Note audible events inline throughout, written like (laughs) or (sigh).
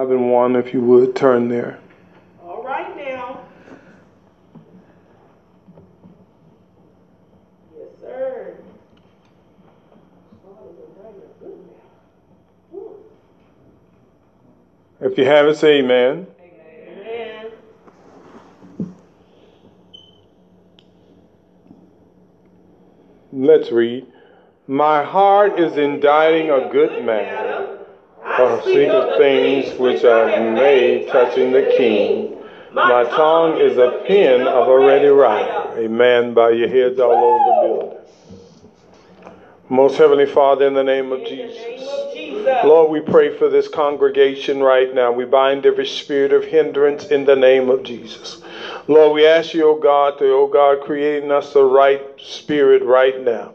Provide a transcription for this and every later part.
Having one, if you would, turn there. All right now. Yes, sir. If you have it, say amen. Amen. Let's read. My heart is inditing a good matter, speak of things which are made touching the king. My tongue is a pen of a ready writer. Amen. Bow your heads all over the building. Most Heavenly Father, in the name of In the name Jesus. of Jesus. Lord, we pray for this congregation right now. We bind every spirit of hindrance in the name of Jesus. Lord, we ask you, oh God, to, oh God, create in us the right spirit right now.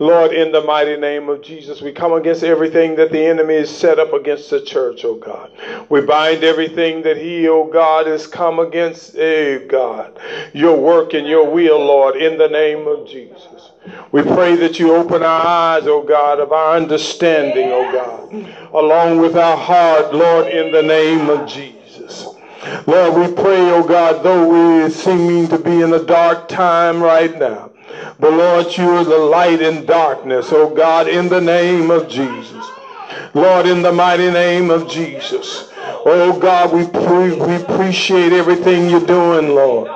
Lord, in the mighty name of Jesus, we come against everything that the enemy has set up against the church, oh God. We bind everything that he, O God, has come against, eh, God, your work and your will, Lord, in the name of Jesus. We pray that you open our eyes, O God, of our understanding, O God, along with our heart, Lord, in the name of Jesus. Lord, we pray, oh God, though we seeming to be in a dark time right now, but Lord, you are the light in darkness, oh God, in the name of Jesus. Lord, in the mighty name of Jesus. Oh God, we, pre- we appreciate everything you're doing, Lord.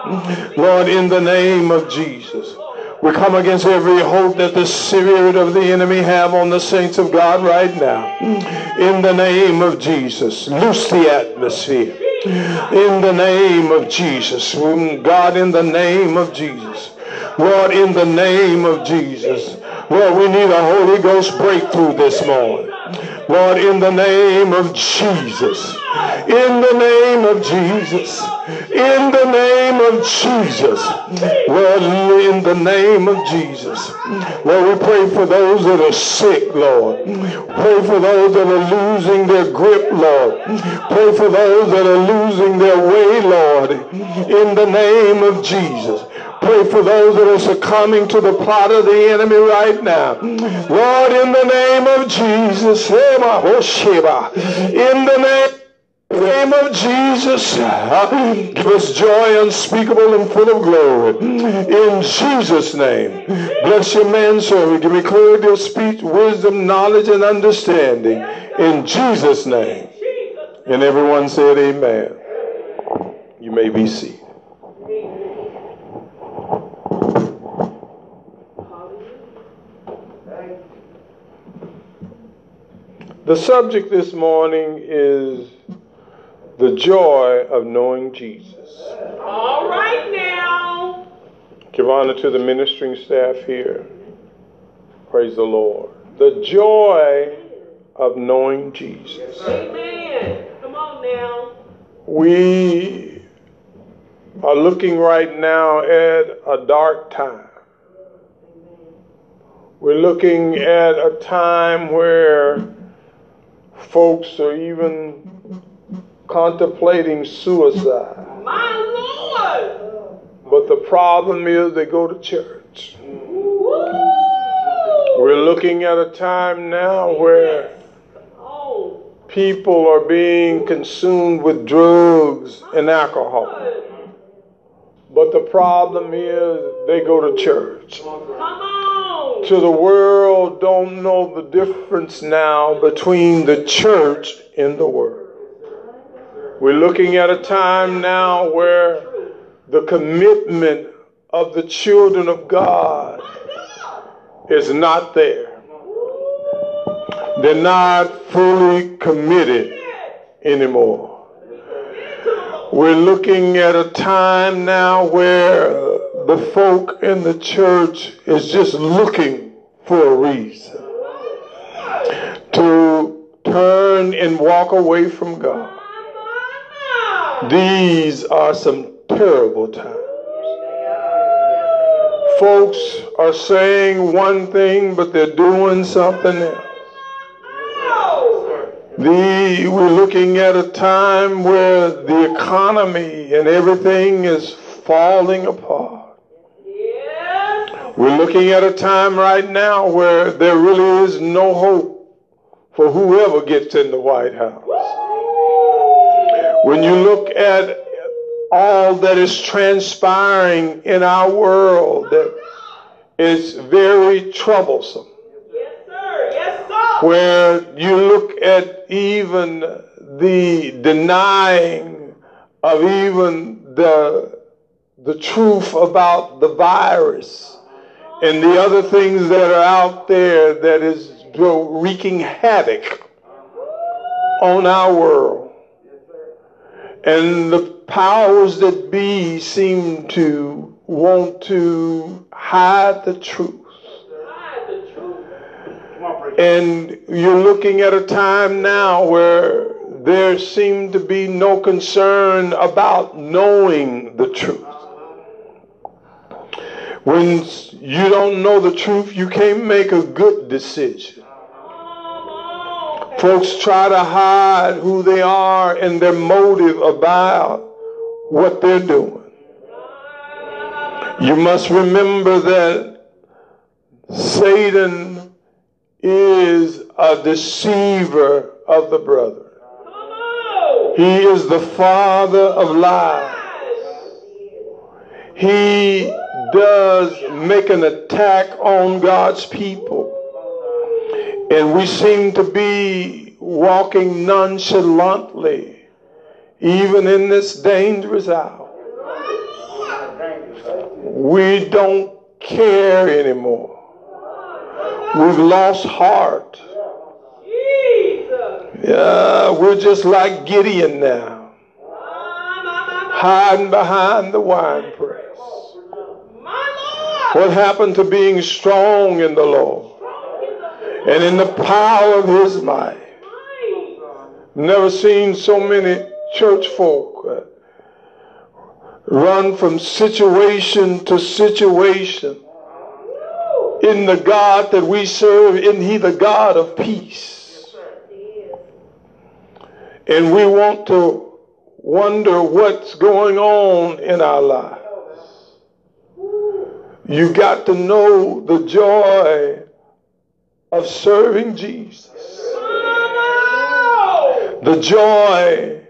Lord, in the name of Jesus. We come against every hope that the spirit of the enemy have on the saints of God right now. In the name of Jesus. Loose the atmosphere. In the name of Jesus. God, in the name of Jesus. Lord, in the name of Jesus. Lord, we need a Holy Ghost breakthrough this morning. Lord, in the name of Jesus. In the name of Jesus. In the name of Jesus. Lord, in the name of Jesus. Lord, we pray for those that are sick, Lord. Pray for those that are losing their grip, Lord. Pray for those that are losing their way, Lord. In the name of Jesus. Pray for those that are succumbing to the plot of the enemy right now. Lord, in the name of Jesus, oh, in the name name of Jesus, give us joy unspeakable and full of glory. In Jesus' name, bless your man servant. Give me clarity of speech, wisdom, knowledge, and understanding. In Jesus' name. And everyone said, Amen. You may be seated. The subject this morning is the joy of knowing Jesus. All right now. Give honor to the ministering staff here. Praise the Lord. The joy of knowing Jesus. Amen. Come on now. We are looking right now at a dark time. We're looking at a time where folks are even contemplating suicide. My Lord. But the problem is they go to church. Woo. We're looking at a time now where Oh. people are being consumed with drugs and alcohol. But the problem is they go to church. Come on. To the world don't know the difference now between the church and the world. We're looking at a time now where the commitment of the children of God is not there. They're not fully committed anymore. We're looking at a time now where the folk in the church is just looking for a reason to turn and walk away from God. These are some terrible times. Folks are saying one thing, but they're doing something else. The, we're looking at a time where the economy and everything is falling apart. We're looking at a time right now where there really is no hope for whoever gets in the White House. When you look at all that is transpiring in our world, is very troublesome. Yes, sir. Yes, sir. Where you look at even the denying of even the the truth about the virus and the other things that are out there that is wreaking havoc on our world. And the powers that be seem to want to hide the truth. And you're looking at a time now where there seemed to be no concern about knowing the truth. When you don't know the truth, you can't make a good decision. Folks try to hide who they are and their motive about what they're doing. You must remember that Satan is a deceiver of the brother. He is the father of lies. He does make an attack on God's people. And we seem to be walking nonchalantly, even in this dangerous hour. We don't care anymore. We've lost heart. Yeah, we're just like Gideon now, hiding behind the wine press. What happened to being strong in the Lord and in the power of his might? Never seen so many church folk uh, run from situation to situation. In the God that we serve, isn't he the God of peace? And we want to wonder what's going on in our lives. You got to know the joy of serving Jesus. The joy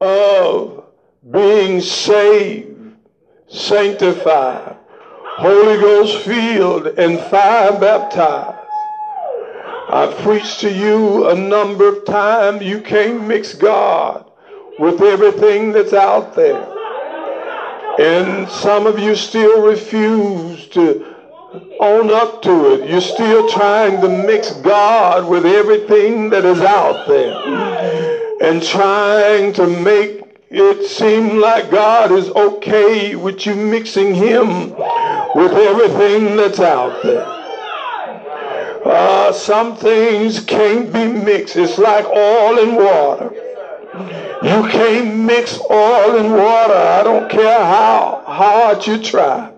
of being saved, sanctified, Holy Ghost filled, and fire baptized. I've preached to you a number of times. You can't mix God with everything that's out there. And some of you still refuse to own up to it. You're still trying to mix God with everything that is out there and trying to make it seem like God is okay with you mixing Him with everything that's out there. Uh, some things can't be mixed. It's like oil and water. You can't mix oil and water. I don't care how hard you try.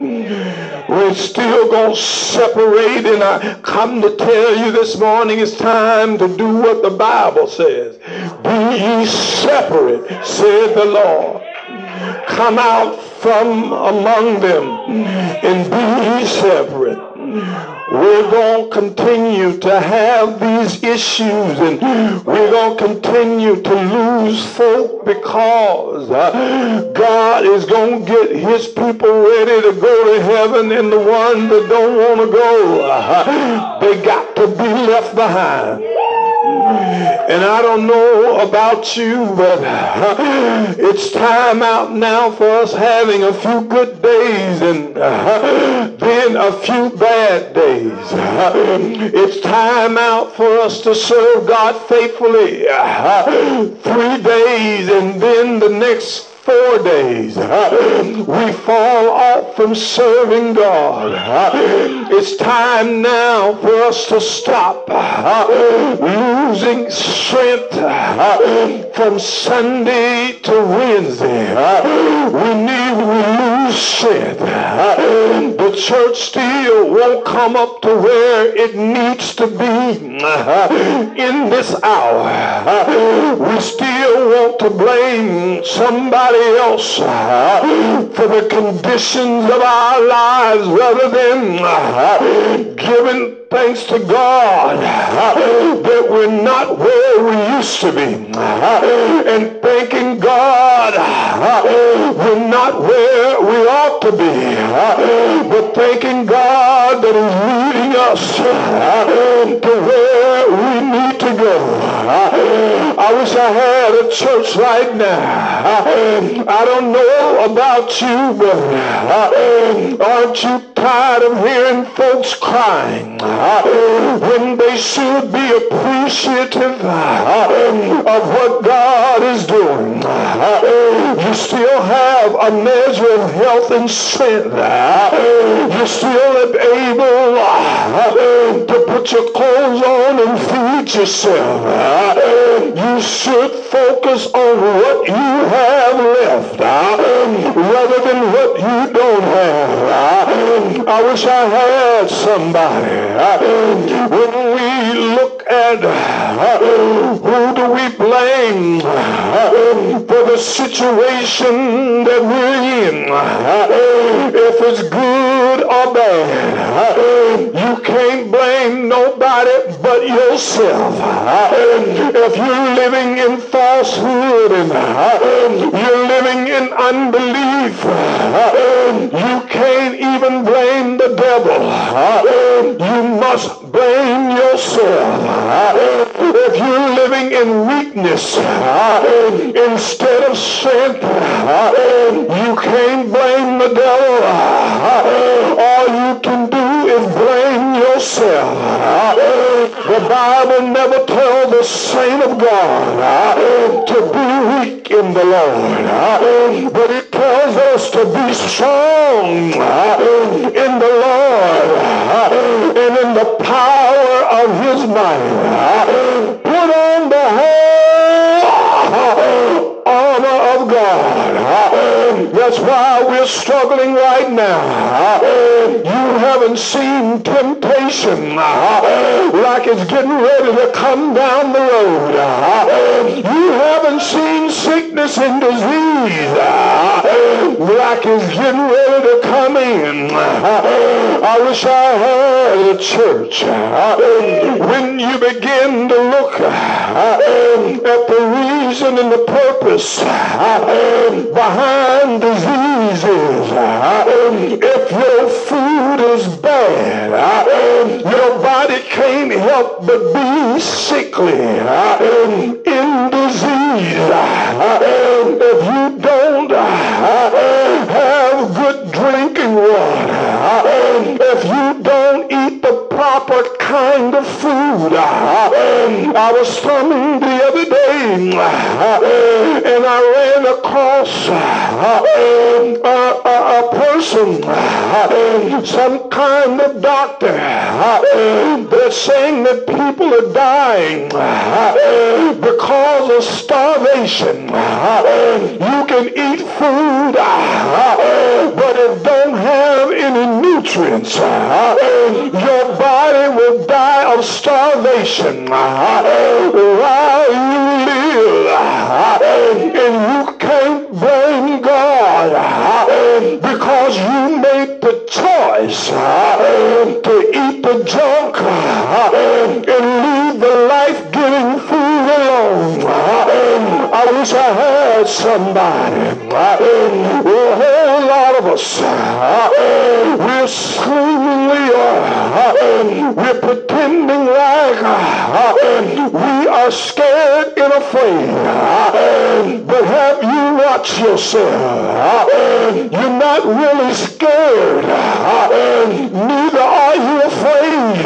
We're still going to separate. And I come to tell you this morning it's time to do what the Bible says. Be ye separate, said the Lord. Come out from among them and be ye separate. We're going to continue to have these issues and we're going to continue to lose folk because uh, God is going to get his people ready to go to heaven and the ones that don't want to go, uh, they got to be left behind. And I don't know about you, but uh, it's time out now for us having a few good days and uh, then a few bad days. Uh, it's time out for us to serve God faithfully three days and then the next four days. We fall off from serving God. It's time now for us to stop losing strength from Sunday to Wednesday. We need Uh, the church still won't come up to where it needs to be in this hour. We still want to blame somebody else for the conditions of our lives rather than giving thanks to God uh, that we're not where we used to be. Uh, and thanking God uh, we're not where we ought to be. But thanking God that He's leading us to where we need to go. I wish I had a church right now. I don't know about you, but aren't you tired of hearing folks crying uh, when they should be appreciative uh, of what God is doing. Uh, you still have a measure of health and strength. You're still able to put your clothes on and feed yourself. You should focus on what you have left rather than what you don't have. I wish I had somebody. When we look at uh, who do we blame uh, for the situation that we're in, uh, if it's good or bad, you can't blame nobody but yourself. If you're living in falsehood and you're living in unbelief, you can't even blame the devil. You must blame yourself. Uh, if you're living in weakness uh, instead of strength, uh, you can't blame the devil. All you can do blame yourself. The Bible never tells the saint of God uh, to be weak in the Lord, uh, but it tells us to be strong uh, in the Lord and in the power of his might. Put on the whole armor of God. That's why we're struggling right now. You haven't seen temptation uh-huh, like it's getting ready to come down the road. Uh-huh. You haven't seen sickness and disease uh-huh, like it's getting ready to come in. I wish I had a church. When you begin to look at the reason and the purpose behind diseases, uh, if your food is bad, uh, your body can't help but be sickly uh, in disease. If you don't have good drinking water, if you don't eat the proper kind of food, I was stumbling the other day and I ran across uh, a, a, person, uh, some kind of doctor uh, that's saying that people are dying because of starvation. You can eat food, but it don't have any nutrients. Your body will die of starvation while you live. And you can't blame God because you made the choice to eat the junk and leave the life-giving food alone. I wish I had somebody. Us, we're seemingly, we're pretending like we are scared and afraid. But have you watched yourself? You're not really scared. Neither are you afraid.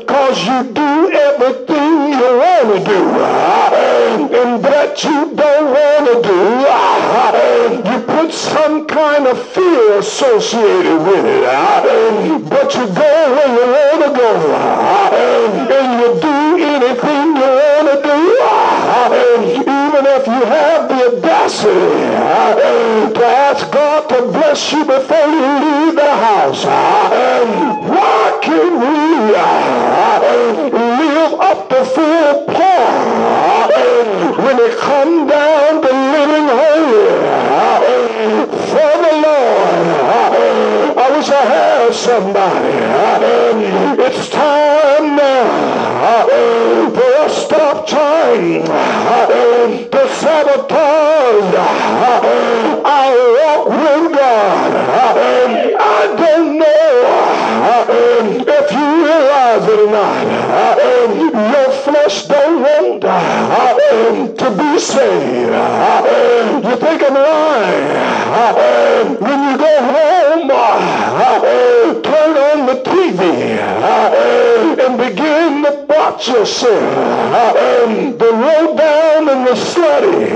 Because you do everything you want to do. That you don't want to do, you put some kind of fear associated with it. But you go where you want to go. And you do anything you want to do. If you have the audacity uh, to ask God to bless you before you leave the house. Uh, why can we uh, live up to full par when it come down to living holy for the Lord? I wish I had somebody It's time now for us to stop trying our walk with God. I don't know if you realize it or not. Your flesh don't want to be saved. You think I'm lying? When you go home, turn on the TV and watch yourself. The lowdown and the slutty.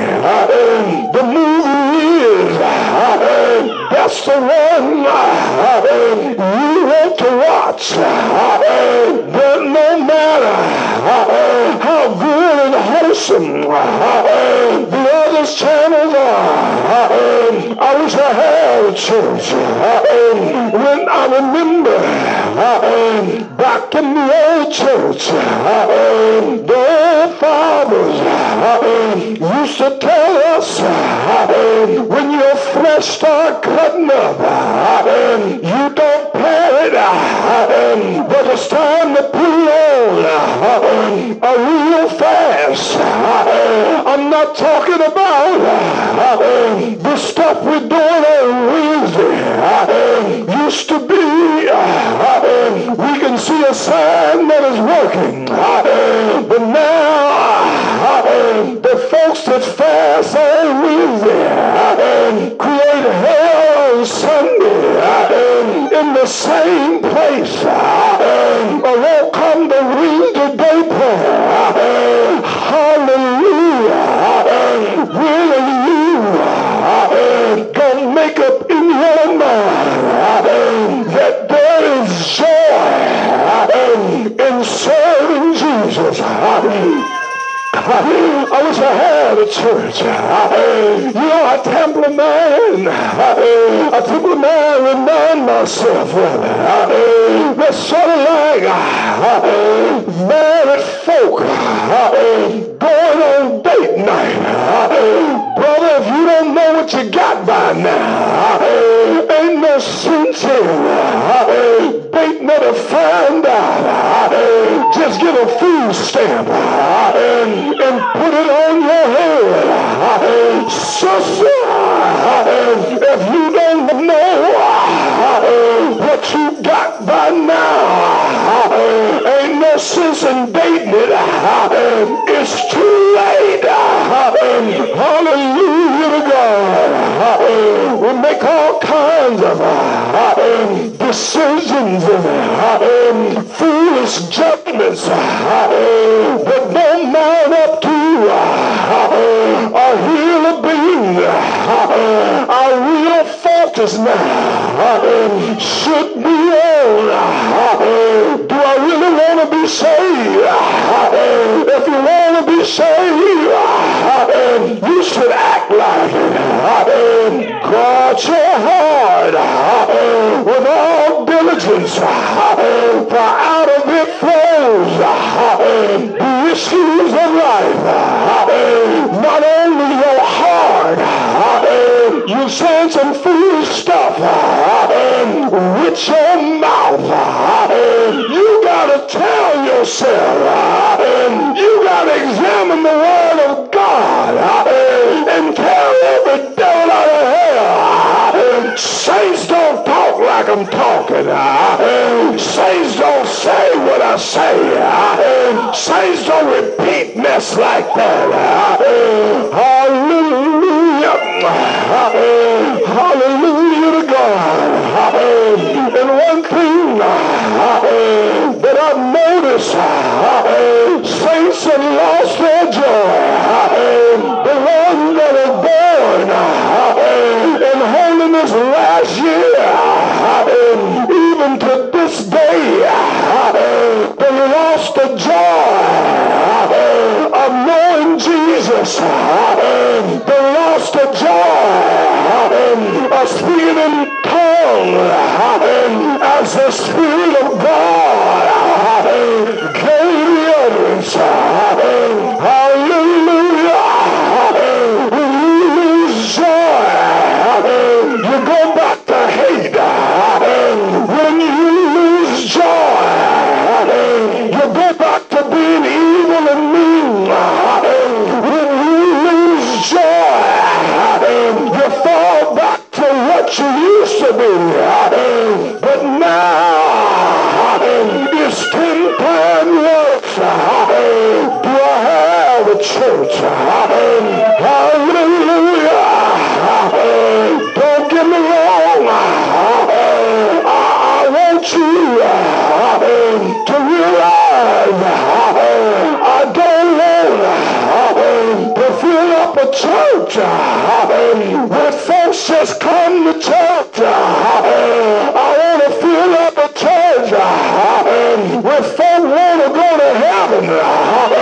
The movie is. That's the one uh, you want to watch. But no matter how good and wholesome the other channels are, I wish I had a church. When I remember back in the old church, the fathers used to tell us when your flesh start cutting up, you don't pair it, out. but it's time to pull on a real fast. I'm not talking about the stuff we're doing on Wednesday. Used to be, we can see a sign that is working. But now, the folks that fast on Wednesday create hell on Sunday in the same place. Or won't come to read the day prayer. I wish I had a church. You know, a temple man, a temple man remind myself it. That's sort of like married folk going on date night. Brother, if you don't know what you got by now, ain't no sense in baiting to find out. Just get a food stamp and and put it on your head. Sister, if you don't know what you got by now, ain't no sense in dating it. It's too late. Hallelujah to God. We make all kinds of decisions and foolish judgments, but don't mount up to a healer being. Our real focus now should be on, do I really want to be saved? If you want to be saved, you should act like it. Guard your heart with all diligence, for out of it flows the issues of life. Not only your heart, you saying some foolish stuff with your mouth. You gotta tell yourself, you gotta examine the word of God and tell every devil out of hell. Saints don't talk like I'm talking. Saints don't say what I say. Saints don't repeat mess like that. Hallelujah. Hallelujah to God. And one thing that I've noticed, saints have lost their joy. The ones that are born in holiness last year, even to they lost the joy of knowing Jesus. They lost the joy of speaking in tongues as the Spirit of God church folks just come to church. I want to fill up a church where folks want to go to heaven.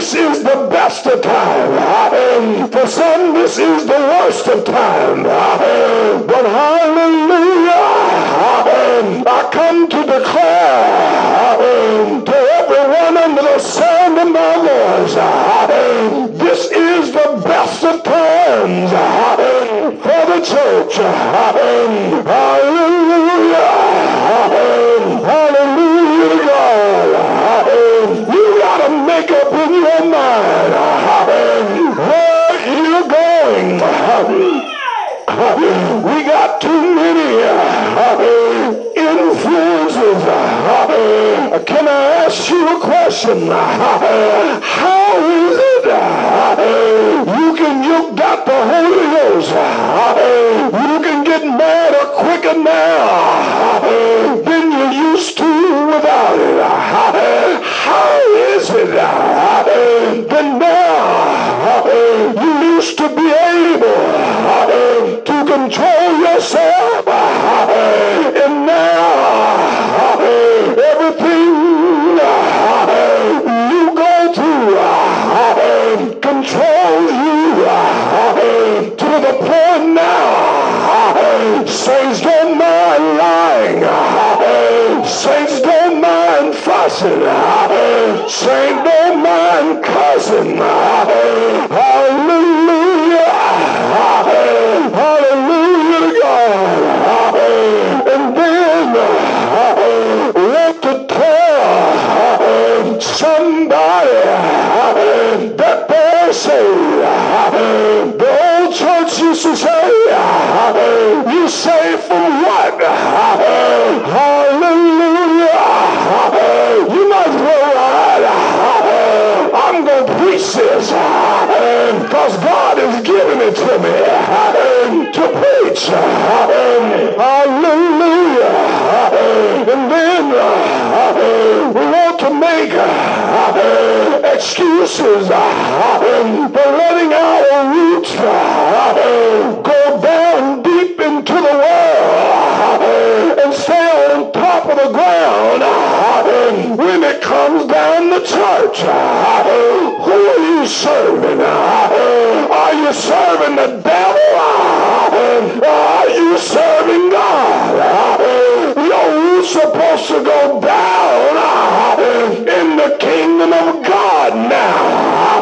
This is the best of time. For some this is the worst of time. But hallelujah, I come to declare to everyone under the sound of my voice, this is the best of times for the church. Hallelujah. Hallelujah your mind where you're going. We got too many influences. Can I ask you a question? How it you can you got the Holy Ghost? You can get mad madder quicker now than you used to without it. How is it that now you used to be able to control yourself and now the point now saints don't mind lying saints don't mind fussing saints don't mind cussing hallelujah hallelujah God and then want to tell somebody that they're. Church used to say, you saved from what? Hallelujah. You might as well ride. I'm going to preach this because God has given it to me to preach. Hallelujah. And then we want to make excuses ah, for letting our roots ah, go down deep into the world it comes down the church. Who are you serving? Are you serving the devil? Are you serving God? Your roots supposed to go down in the kingdom of God now.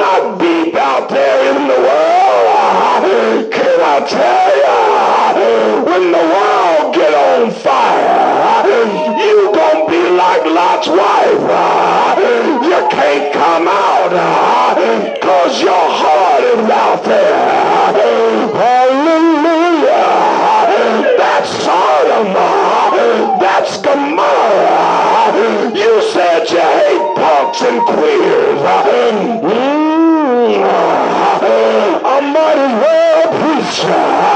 Not deep out there in the world. Can I tell you, when the world get on fire, Lot's wife. Uh, you can't come out uh, cause your heart is out there. Hallelujah. That's Sodom. Uh, that's Gomorrah. You said you hate punks and queers. Mm. I might as well preach.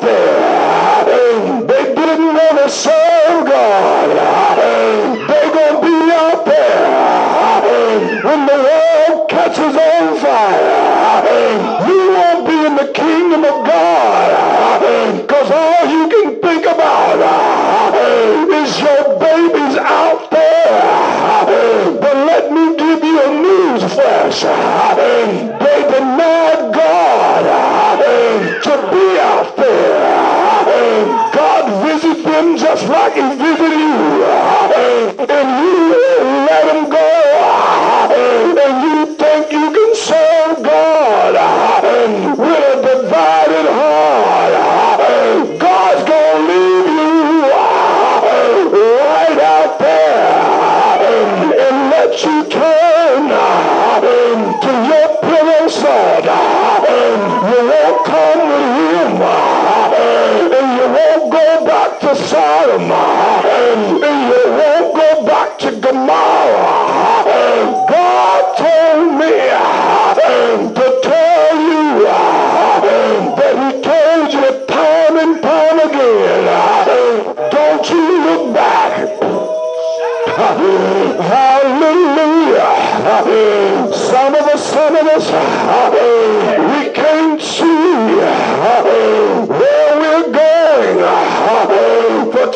There. They didn't want to serve God. They're going to be out there when the world catches on fire. You won't be in the kingdom of God because all you can think about is your babies out there. But let me give you a news flash.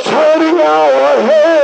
Turning our heads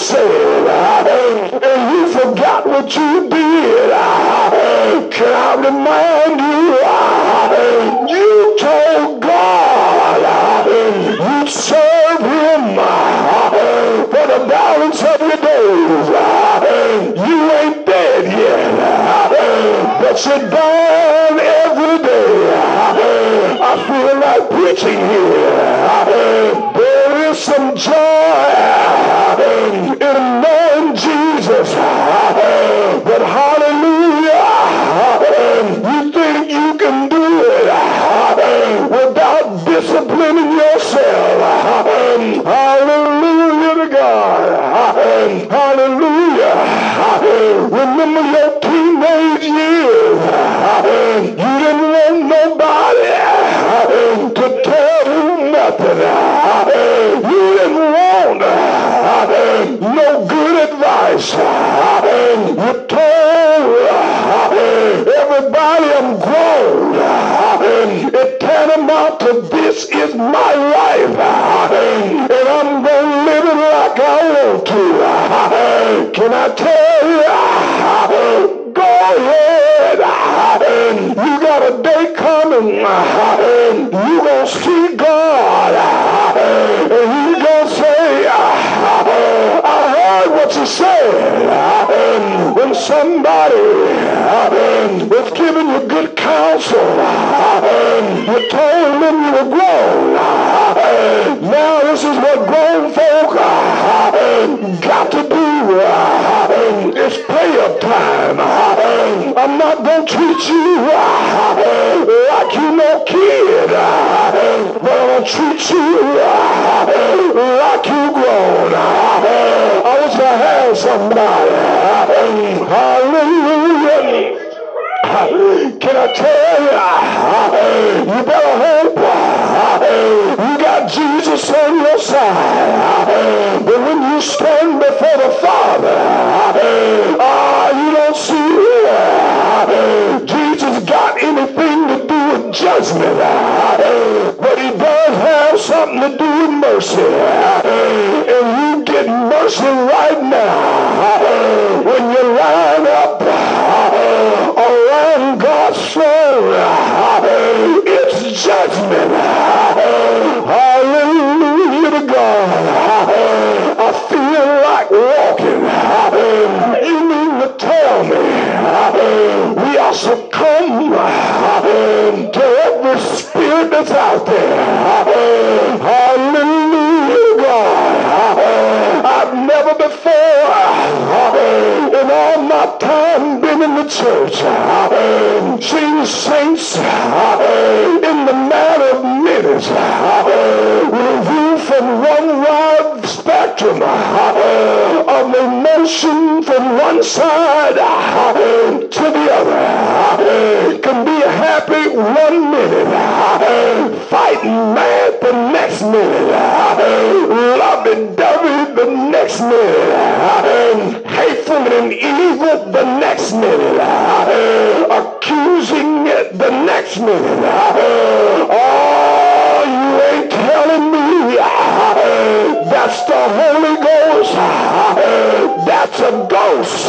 said. And you forgot what you did. Can I remind you? You told God you'd serve him for the balance of your days. You ain't dead yet. But you're every day. I feel like preaching here. Everybody I'm grown. It tantamount to this is my life. And I'm going to live it like I want to. Can I tell you? Go ahead. You got a day coming. You going to see God. And He's going to say, I heard what you said. Somebody was giving you good counsel, you told them you were grown. Now this is what grown folk got to do. It's pay up time. I'm not going to treat you like you no kid, but I'm going to treat you like you grown. I wish I had somebody. Hallelujah. Can I tell you, you better hope you got Jesus on your side. But when you stand before the Father, ah, you don't see Jesus got anything to do with judgment. But he does have something to do with mercy. And you get mercy right now when you line up around God's throne. It's judgment. Hallelujah to God. I feel like walking. You mean to tell me we are succumb to every spirit that's out there. Hallelujah time been in the church uh, seen saints uh, in the matter of minutes uh, review from one wide spectrum uh, of of emotion from one side uh, to the other. Uh, can be happy one minute, fighting mad the next minute, loving dovey the next minute, hateful and evil the next minute, accusing the next minute. Oh, you ain't telling me that's the Holy Ghost. That's a ghost.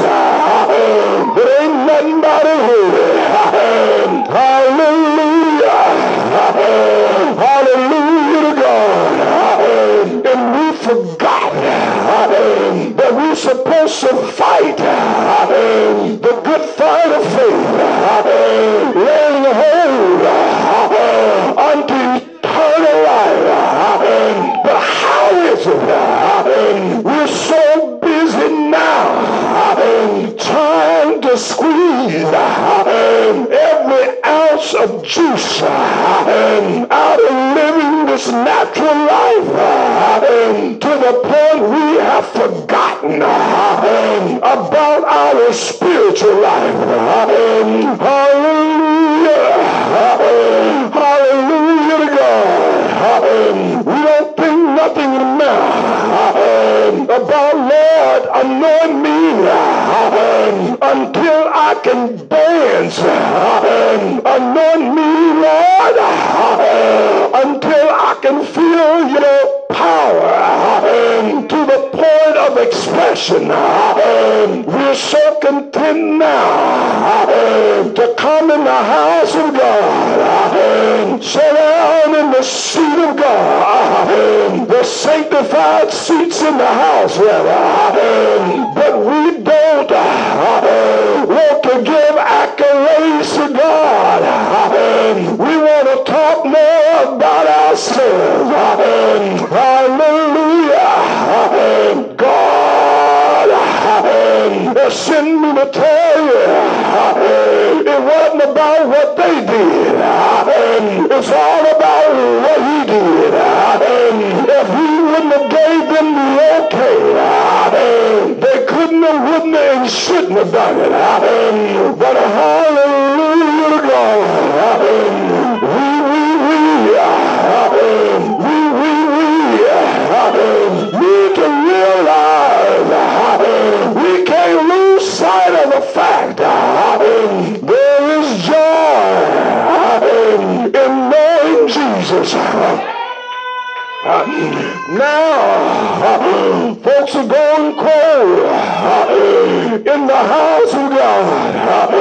But ain't nothing but a. Hallelujah. Hallelujah to God. And we forgot that we're supposed to fight the good fight of faith. Laying hold we're so busy now trying to squeeze every ounce of juice out of living this natural life to the point we have forgotten about our spiritual life. Hallelujah. Hallelujah to God. We don't nothing about Lord anoint me until I can dance. Anoint me, Lord, until I can feel your power of expression. Um, we're so content now um, to come in the house of God, um, sit down in the seat of God, the sanctified seats in the house, rather. But we don't uh, want to give accolades to God. We want to talk more about ourselves. Hallelujah. Sent me to tell you it wasn't about what they did. It's all about what he did. If he wouldn't have gave them the okay, they couldn't have, wouldn't have, and shouldn't have done it. But hallelujah to God. We, we, we, we, we, we, need to realize sight of the fact there is joy in knowing Jesus. Now, folks are going cold in the house of God.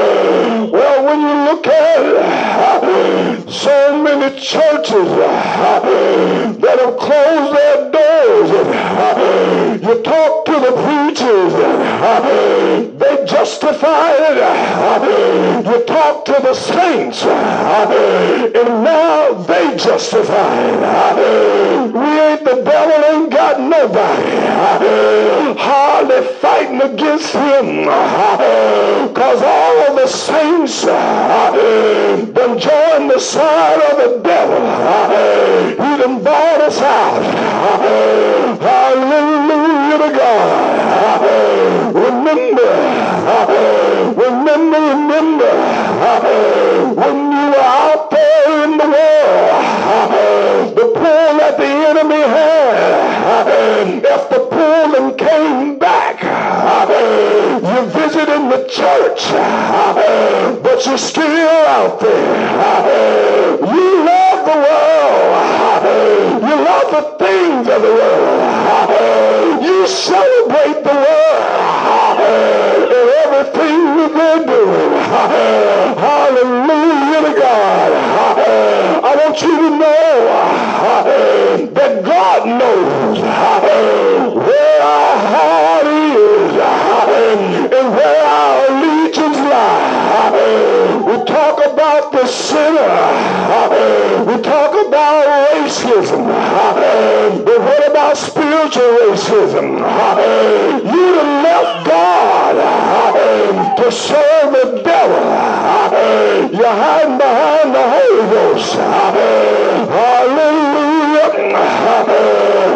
Well, when you look at so many churches that have closed their doors, you talk to the preachers, they justify it. You talk to the saints, and now they justify it. We ain't the devil ain't got nobody. Hardly fighting against him. Cause all of the saints done joined the side of the devil. He done bought us out. Hallelujah to God. Remember remember remember when you were out there in the world the pull that the enemy had if the pull came back you visited the church but you're still out there. You love the world. You love the things of the world. You celebrate the world and everything they're doing hallelujah to God. I want you to know that God knows where our heart is and where our about the sinner. We talk about racism. But what about spiritual racism? You left God to serve the devil. You're hiding behind the Holy Ghost. Hallelujah.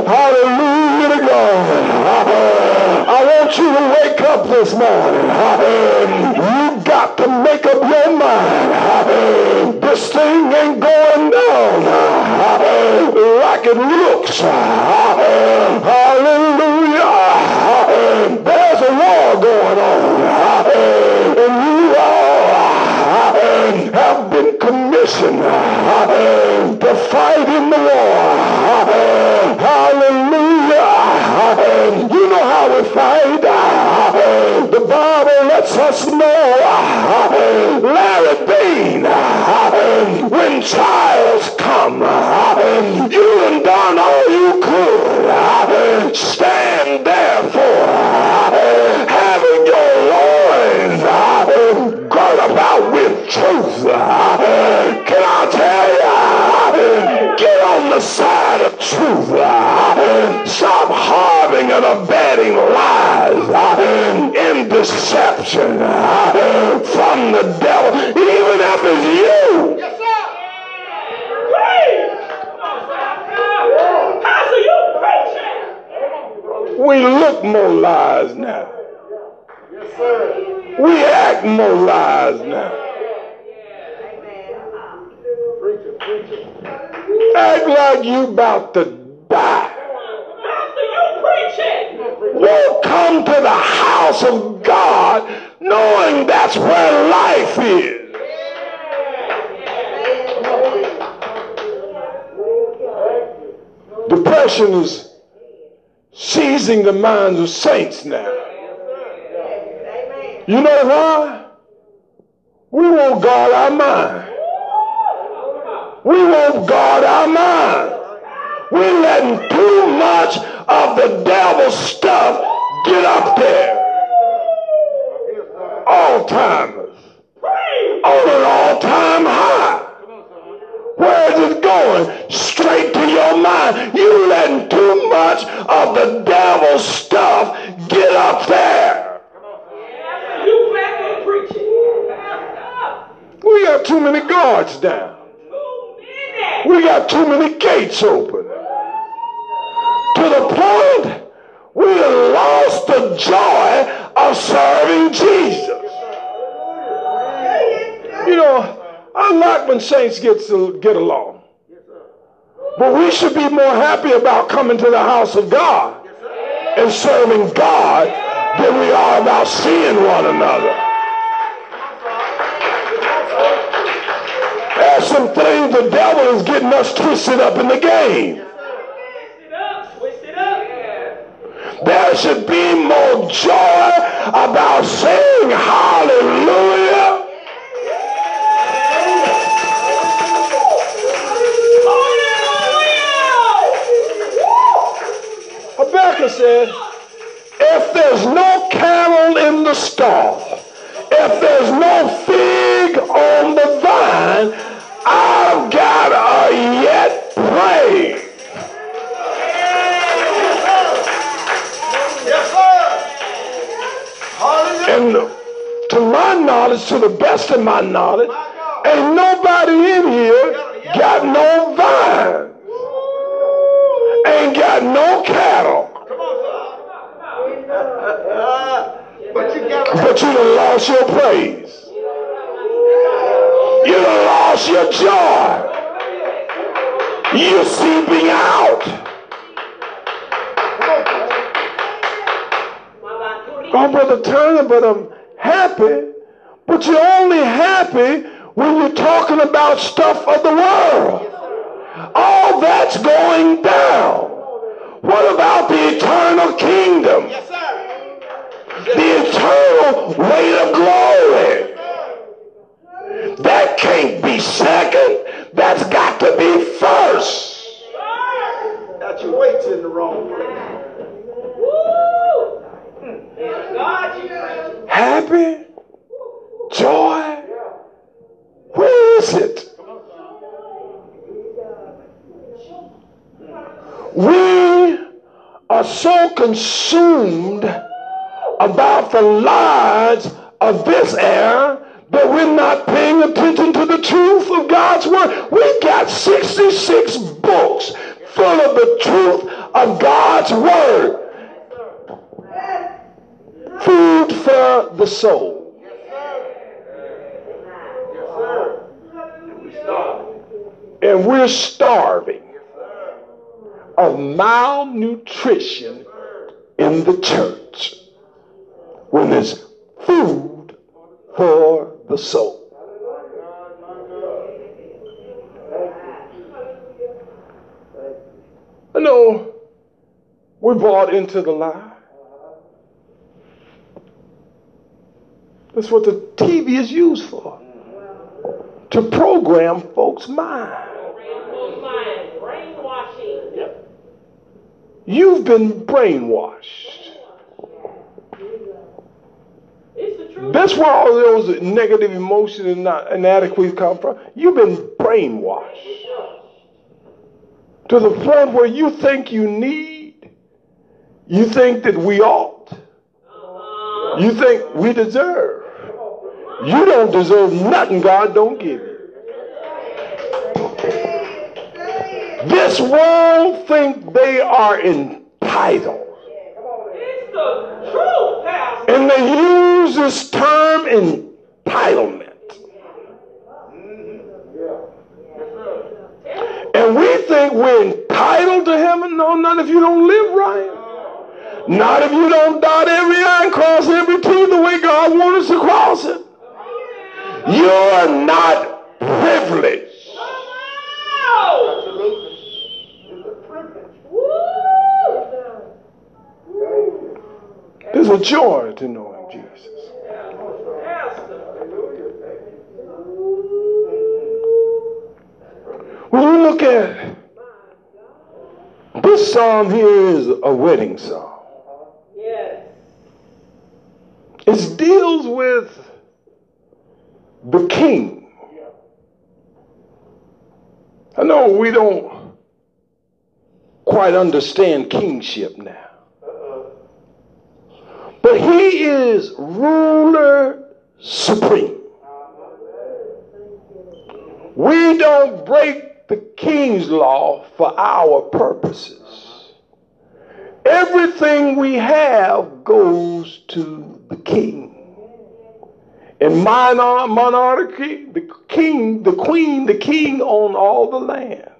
Hallelujah to God. I want you to wake up this morning, you got to make up your mind. This thing ain't going down like it looks. Hallelujah. There's a war going on. And you all have been commissioned to fight in the war. Hallelujah. You know how we fight. The Bible lets us know Larry Bean, when trials come, you and done all you could. Stand therefore, having your loins girt about with truth. Can I tell you? The side of truth. Uh, stop harboring and abetting lies uh, and deception uh, from the devil, even if it's you. Yes, sir. Praise. Pastor, you preaching. We look more lies now. Yes, sir. We act more lies now. Act like you about to die. Pastor, you preaching. Won't come to the house of God knowing that's where life is. Depression is seizing the minds of saints now. You know why? We won't guard our mind. We won't guard our mind. We're letting too much of the devil stuff get up there. All timers. On an all time high. Where is it going? Straight to your mind. You letting too much of the devil's stuff get up there. You back in preaching. We got too many guards down. We got too many gates open. To the point we lost the joy of serving Jesus. You know, I like when saints get to get along. But we should be more happy about coming to the house of God and serving God than we are about seeing one another. There's some things the devil is getting us twisted up in the game. Twist up. Twist up. There should be more joy about saying hallelujah. Habakkuk said, if there's no cattle in the stall, if there's no fig on the vine, I've got a yet praise. Yes, sir. Hallelujah. And to my knowledge, to the best of my knowledge, ain't nobody in here got no vine. Ain't got no cattle. (laughs) Come on, sir. but you got But you lost your praise. You lost your joy. You're seeping out. Oh, Brother Turner, but I'm happy. But you're only happy when you're talking about stuff of the world. All that's going down. What about the eternal kingdom? The eternal weight of glory. That can't be second. That's got to be first. Got your weights in the wrong place. God, you preaching. Happy? Joy? Where is it? We are so consumed about the lies of this era that we're not paying attention to the truth of God's word. We got 66 books full of the truth of God's word. Food for the soul. And we're starving of malnutrition in the church when there's food for the soul. I know we bought into the lie. That's what the TV is used for. To program folks' minds. Brainwashing. You've been brainwashed. It's the truth. That's where all those negative emotions and inadequacies come from. You've been brainwashed to the point where you think you need, you think that we ought, you think we deserve. You don't deserve nothing God don't give you. This world think they are entitled. It's the truth, Pastor. And they use this term entitlement. And we think we're entitled to heaven. No, not if you don't live right. Not if you don't dot every I and cross every T the way God wants us to cross it. You're not privileged. Oh! Woo! There's a joy to know him, Jesus. When you look at this psalm here is a wedding psalm. Yes. It deals with the king. I know we don't quite understand kingship now. But he is ruler supreme. We don't break the king's law for our purposes. Everything we have goes to the king. In monarch- monarchy, the king, the queen, the king own all the land.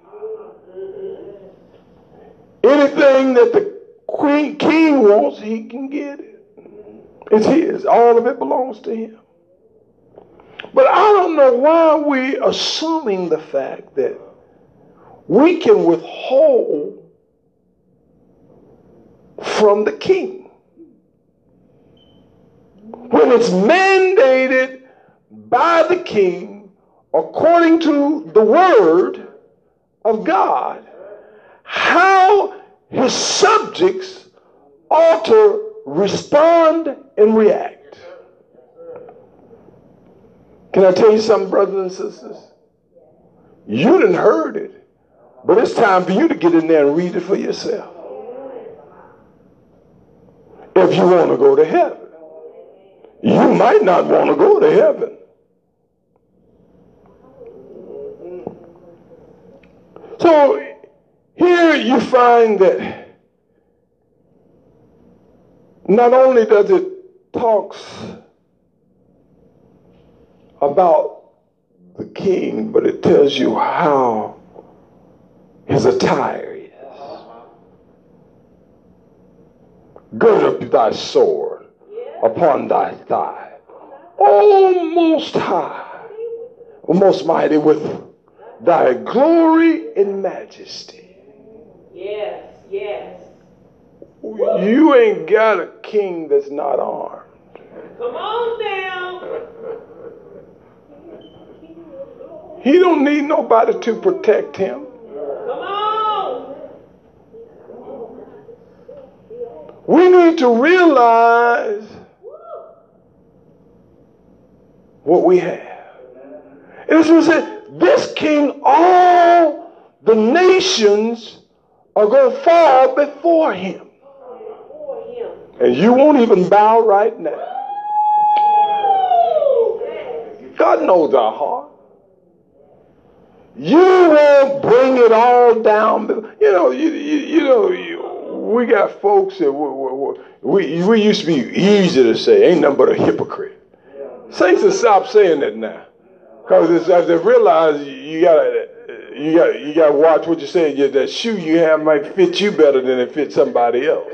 Anything that the queen, king wants, he can get it. It's his. All of it belongs to him. But I don't know why we're assuming the fact that we can withhold from the king. When it's mandated by the king according to the word of God, how his subjects ought to respond and react. Can I tell you something, brothers and sisters? You didn't heard it, but it's time for you to get in there and read it for yourself. If you want to go to heaven, you might not want to go to heaven. So here you find that not only does it talks about the king, but it tells you how his attire is. Gird up thy sword upon thy thigh. O most high, O most mighty, with thy glory and majesty. Yes, yes. You ain't got a king that's not armed. Come on down. He don't need nobody to protect him. Come on. We need to realize what we have. And this was it. This king, all the nations are going to fall before him. And you won't even bow right now. God knows our heart. You won't bring it all down. You know, you, you, you know, you, we got folks that we, we, we used to be easy to say, ain't nothing but a hypocrite. Saints to stop saying that now. Because as they realize you gotta you got you got to watch what you say. That shoe you have might fit you better than it fits somebody else.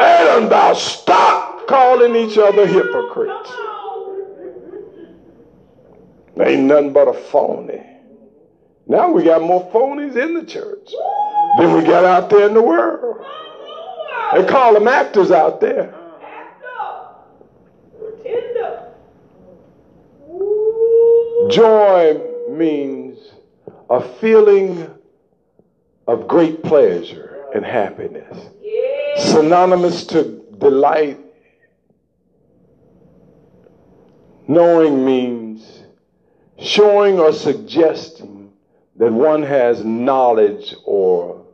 And about stop calling each other hypocrites. Ain't nothing but a phony. Now we got more phonies in the church than we got out there in the world. They call them actors out there. Joy means a feeling of great pleasure and happiness. Synonymous to delight. Knowing means showing or suggesting that one has knowledge or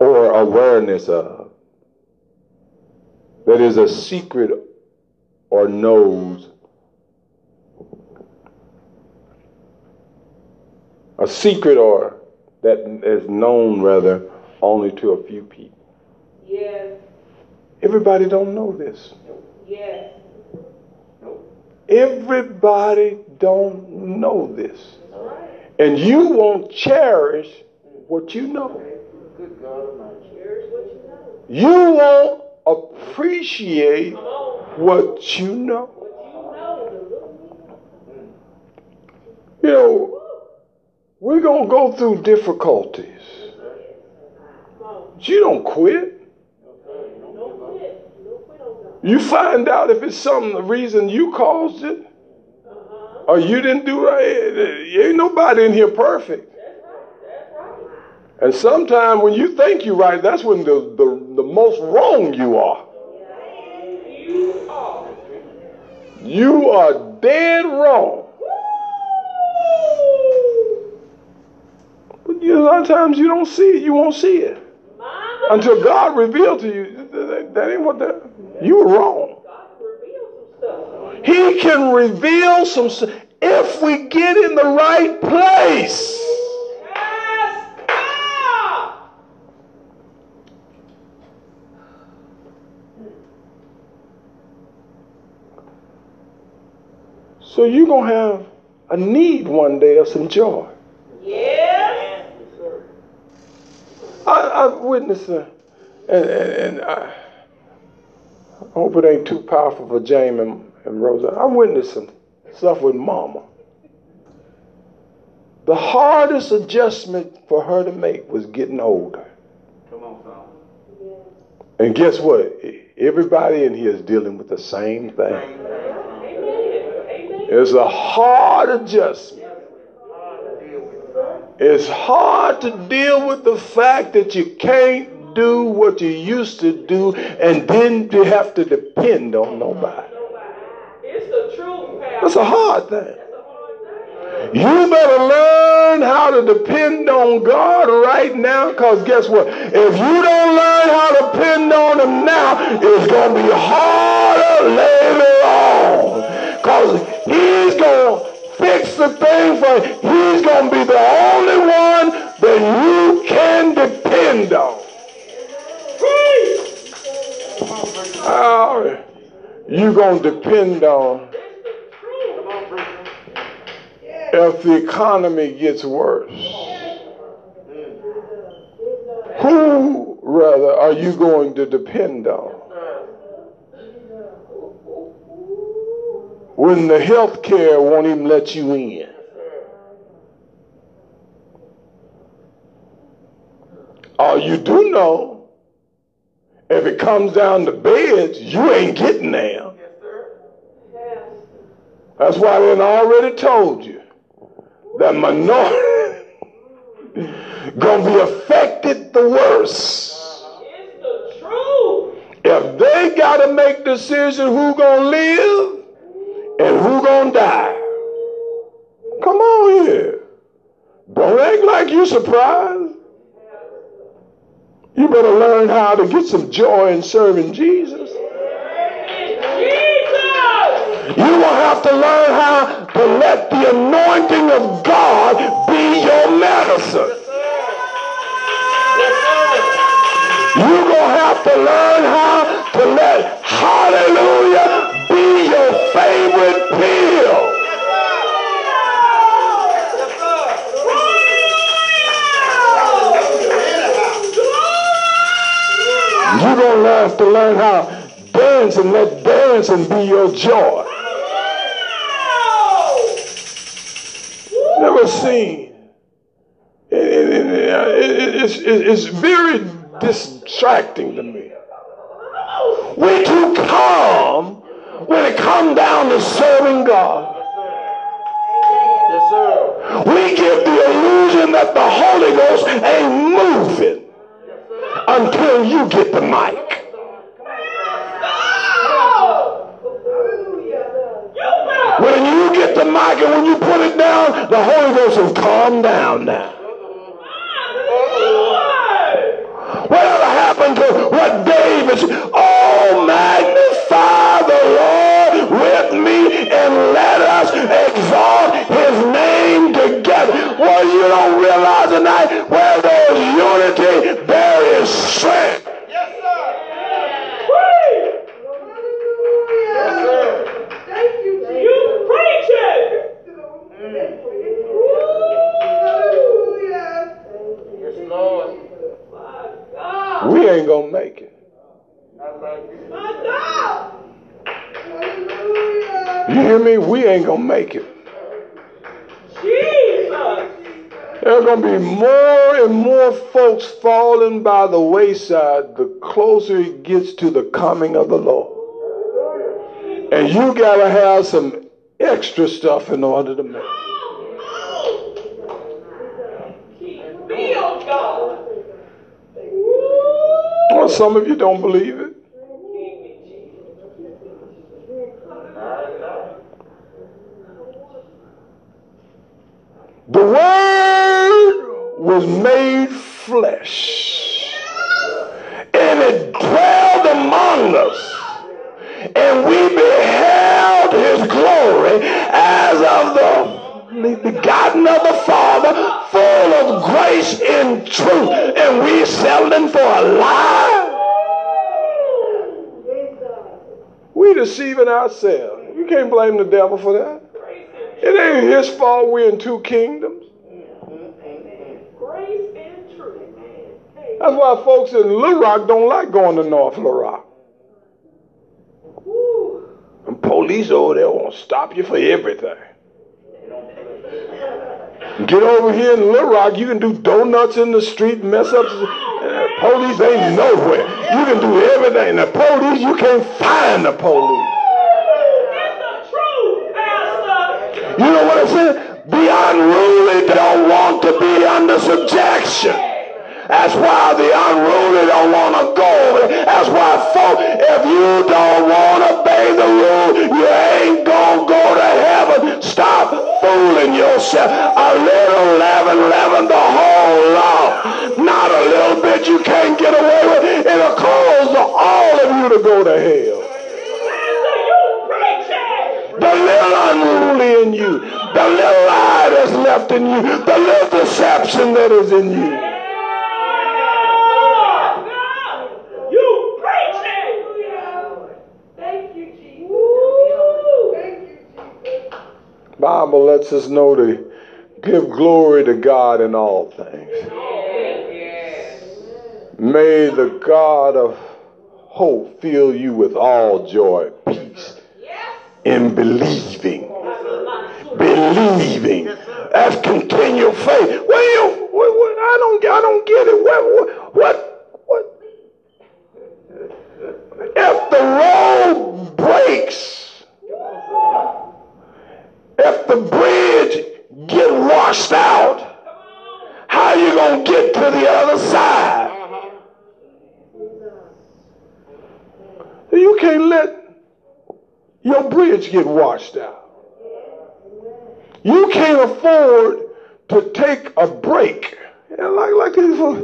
or awareness of that is a secret or knows a secret or that is known rather only to a few people. Yes. Everybody don't know this. Yes. Everybody don't know this. And you won't cherish what you know. You won't appreciate what you know. You know, we're going to go through difficulties. But you don't quit. Don't quit. Don't quit on God. You find out if it's some reason you caused it Uh-huh. or you didn't do right. Ain't nobody in here perfect. That's right. That's right. And sometimes when you think you're right, that's when the, the, the most wrong you are. You are. You are dead wrong. But you know, a lot of times you don't see it, you won't see it. Until God revealed to you that, ain't what that you were wrong. He can reveal some if we get in the right place. So you're gonna have a need one day of some joy. Yes. I, I witnessed, uh, and, and, and I, I hope it ain't too powerful for James and, and Rosa. I witnessed some stuff with Mama. The hardest adjustment for her to make was getting older. Come on, son. And guess what? Everybody in here is dealing with the same thing. Amen. Amen. It's a hard adjustment. It's hard to deal with the fact that you can't do what you used to do and then you have to depend on nobody. It's the truth, That's a hard thing. A hard thing. You better learn how to depend on God right now because guess what? If you don't learn how to depend on Him now, it's going to be harder later on because He's going to fix the thing for. He's going to be the only one that you can depend on. How you going to depend on if the economy gets worse? Who, rather, are you going to depend on? When the health care won't even let you in. All you do know, if it comes down to beds, you ain't getting there. Yes. That's why done already told you that minority (laughs) gonna be affected the worst. It's the truth. If they gotta make decision who gonna live and who gonna die. Come on here. Don't act like you're surprised. You better learn how to get some joy in serving Jesus. You will have to learn how to let the anointing of God be your medicine. gonna have to learn how to let hallelujah favorite pill. You're gonna have to learn how dancing, let dancing be your joy. Never seen. It, it, it, it's, it's very distracting to me. We too calm when it comes down to serving God. Yes, sir. We give the illusion that the Holy Ghost ain't moving until you get the mic. When you get the mic and when you put it down, the Holy Ghost will calm down now. Whatever happened to what David? Oh, magnify Lord with me and let us exalt his name together. Well, you don't realize tonight where there's unity, there is strength. Yes, sir. Yes, sir. Thank you, Jesus. You preach it. Yes, Lord. My God. We ain't gonna make it. I like it. My God. You hear me? We ain't gonna make it. Jesus. There are going to be more and more folks falling by the wayside the closer it gets to the coming of the Lord. And you got to have some extra stuff in order to make it. Keep me, God. Well, some of you don't believe it. Keep me, Jesus. The Word was made flesh, and it dwelled among us, and we beheld his glory as of the begotten of the Father, full of grace and truth, and we selling for a lie. We deceiving ourselves. You can't blame the devil for that. It ain't his fault we're in two kingdoms. Grace and truth. That's why folks in Little Rock don't like going to North Little Rock. And police over there want to stop you for everything. Get over here in Little Rock, you can do donuts in the street, mess up. Police ain't nowhere. You can do everything. The police, you can't find the police. It's the truth, Pastor. You know what I'm saying? The unruly don't want to be under subjection. That's why the unruly don't want to go. That's why, folk, if you don't want to obey the rule, you ain't going to go to heaven. Stop fooling yourself. A little leaven, leaven the whole law. Not a little bit you can't get away with. It'll cause all of you to go to hell. The little unruly in you, the little lie that's left in you, the little deception that is in you. You preach it. Thank you, Jesus. Thank you, Jesus. Bible lets us know to give glory to God in all things. May the God of hope fill you with all joy, in believing. Believing. That's continual faith. Well, you, I don't, I don't get it. What, what, what? If the road breaks, if the bridge get washed out, how you gonna get to the other side? You can't let your bridge get washed out. You can't afford to take a break. And like like uh,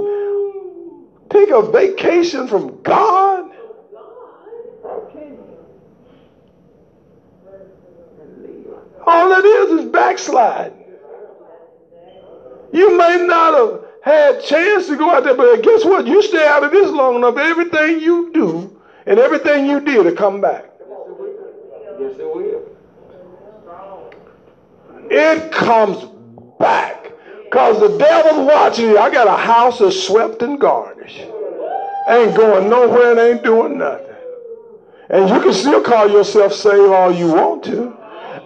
take a vacation from God. All it is is backsliding. You may not have had chance to go out there, but guess what? You stay out of this long enough, everything you do and everything you did will come back. Yes, it will. It comes back. Because the devil's watching you. I got a house that's swept and garnished. Ain't going nowhere and ain't doing nothing. And you can still call yourself saved all you want to.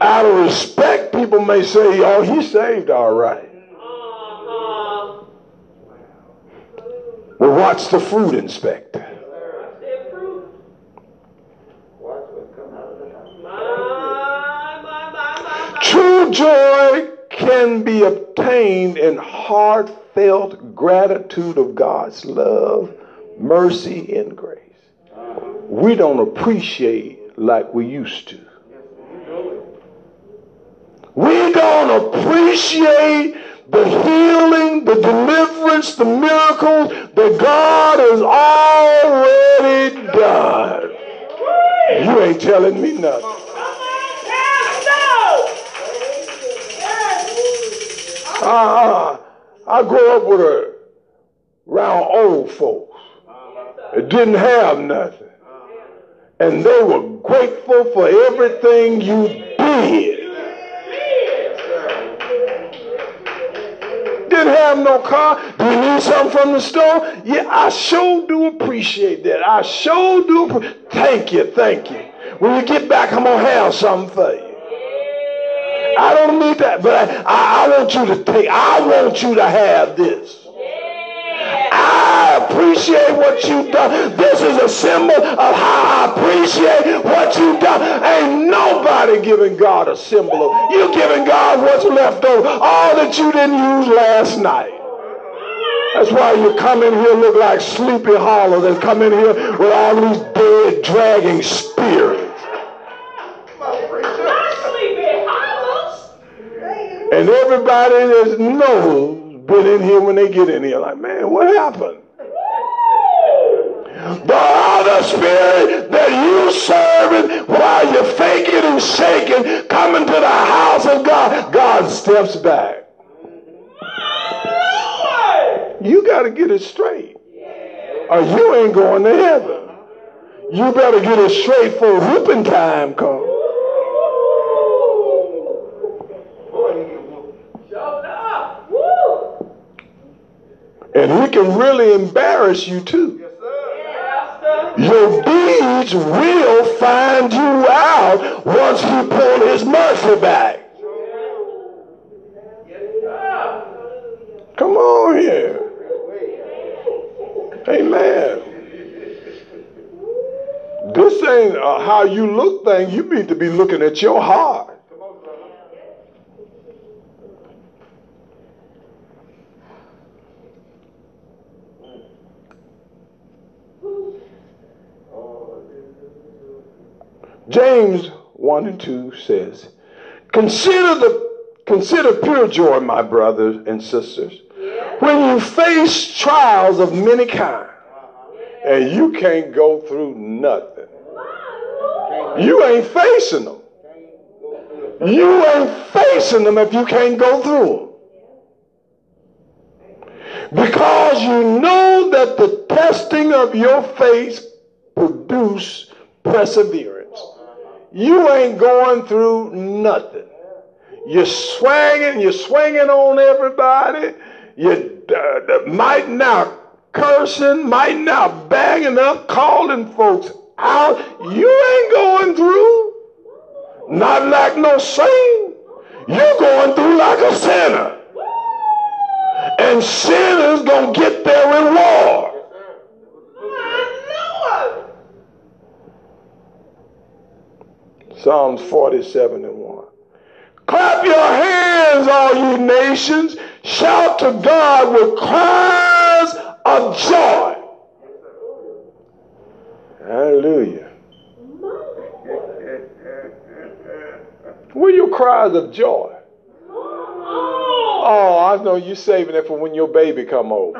Out of respect, people may say, oh, he's saved all right. Well, watch the fruit inspector. Said fruit. Watch what come out of the house. My, my, my, my, my. True joy can be obtained in heartfelt gratitude of God's love, mercy, and grace. We don't appreciate like we used to. We don't appreciate the healing, the deliverance, the miracles that God has already done. You ain't telling me nothing. Uh, I grew up with a around old folks that didn't have nothing. And they were grateful for everything you did. Didn't have no car. Do you need something from the store? Yeah, I sure do appreciate that. I sure do. Thank you, thank you. When you get back, I'm gonna have something for you. I don't need that, but I, I, I want you to take. I want you to have this. I appreciate what you've done. This is a symbol of how I appreciate what you've done. Ain't nobody giving God a symbol of you giving God what's left over, all that you didn't use last night. That's why you come in here look like Sleepy Hollow. They come in here with all these dead, dragging spirits. And everybody that knows been in here when they get in here. Like, man, what happened? The other spirit that you serving while you're faking and shaking, coming to the house of God, God steps back. You got to get it straight, or you ain't going to heaven. You better get it straight for whooping time comes. And he can really embarrass you too. Your deeds will find you out once he pull his mercy back. Come on here. Amen. This ain't a how you look thing. You need to be looking at your heart. James 1 and 2 says, Consider the consider pure joy, my brothers and sisters, when you face trials of many kinds, and you can't go through nothing. You ain't facing them. You ain't facing them if you can't go through them. Because you know that the testing of your faith produce perseverance. You ain't going through nothing. You're swinging, you're swinging on everybody. You uh, might now cursing, might now banging up, calling folks out. You ain't going through. Not like no saint. You're going through like a sinner. And sinners gonna get their reward. Psalms 47 and 1. Clap your hands, all ye nations. Shout to God with cries of joy. Hallelujah. Where your cries of joy? Oh, I know you're saving it for when your baby come over.